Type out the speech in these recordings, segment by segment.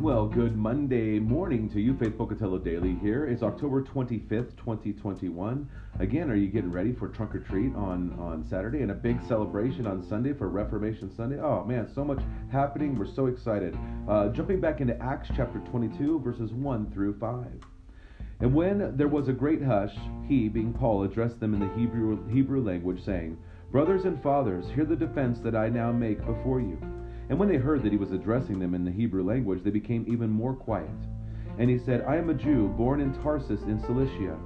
Well, good Monday morning to you, Faith Pocatello Daily here. It's October 25th, 2021. Again, are you getting ready for trunk or treat on, on Saturday and a big celebration on Sunday for Reformation Sunday? Oh man, so much happening. We're so excited. Uh, jumping back into Acts chapter 22, verses 1 through 5. And when there was a great hush, he, being Paul, addressed them in the Hebrew, Hebrew language, saying, Brothers and fathers, hear the defense that I now make before you. And when they heard that he was addressing them in the Hebrew language, they became even more quiet. And he said, I am a Jew, born in Tarsus in Cilicia,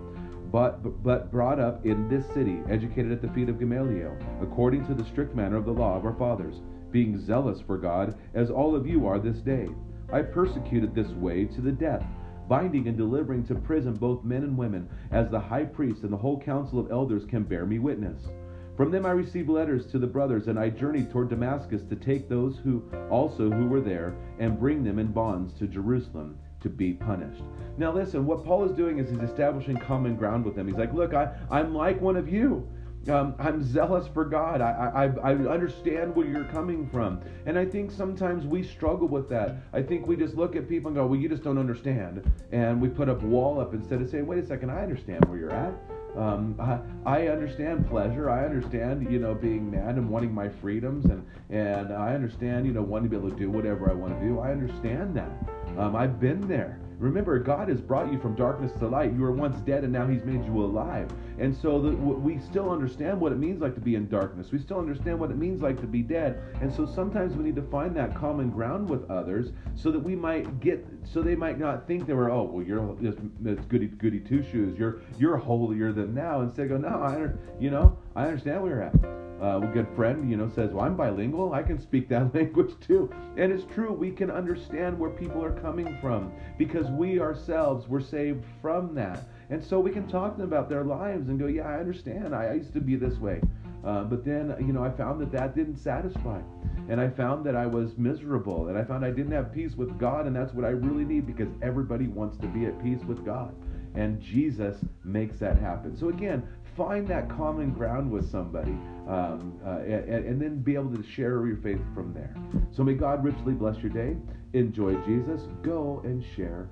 but, but brought up in this city, educated at the feet of Gamaliel, according to the strict manner of the law of our fathers, being zealous for God, as all of you are this day. I persecuted this way to the death, binding and delivering to prison both men and women, as the high priest and the whole council of elders can bear me witness. From them I received letters to the brothers, and I journeyed toward Damascus to take those who also who were there and bring them in bonds to Jerusalem to be punished. Now listen, what Paul is doing is he's establishing common ground with them. He's like, look, I, I'm like one of you. Um, I'm zealous for God. I, I, I understand where you're coming from. And I think sometimes we struggle with that. I think we just look at people and go, well, you just don't understand. And we put up wall up instead of saying, wait a second, I understand where you're at. Um, I, I understand pleasure. I understand, you know, being mad and wanting my freedoms, and and I understand, you know, wanting to be able to do whatever I want to do. I understand that. Um, I've been there. Remember, God has brought you from darkness to light. You were once dead, and now He's made you alive. And so the, we still understand what it means like to be in darkness. We still understand what it means like to be dead. And so sometimes we need to find that common ground with others, so that we might get, so they might not think they were, oh, well, you're this goody goody two shoes. You're you're holier than now. Instead, go, no, I, you know, I understand where you're at uh, a good friend, you know, says, "Well, I'm bilingual. I can speak that language too." And it's true. We can understand where people are coming from because we ourselves were saved from that, and so we can talk to them about their lives and go, "Yeah, I understand. I, I used to be this way." Uh, but then, you know, I found that that didn't satisfy. And I found that I was miserable. And I found I didn't have peace with God. And that's what I really need because everybody wants to be at peace with God. And Jesus makes that happen. So, again, find that common ground with somebody um, uh, and, and, then be able to share your faith from there. So may God richly bless your day. Enjoy Jesus. Go and share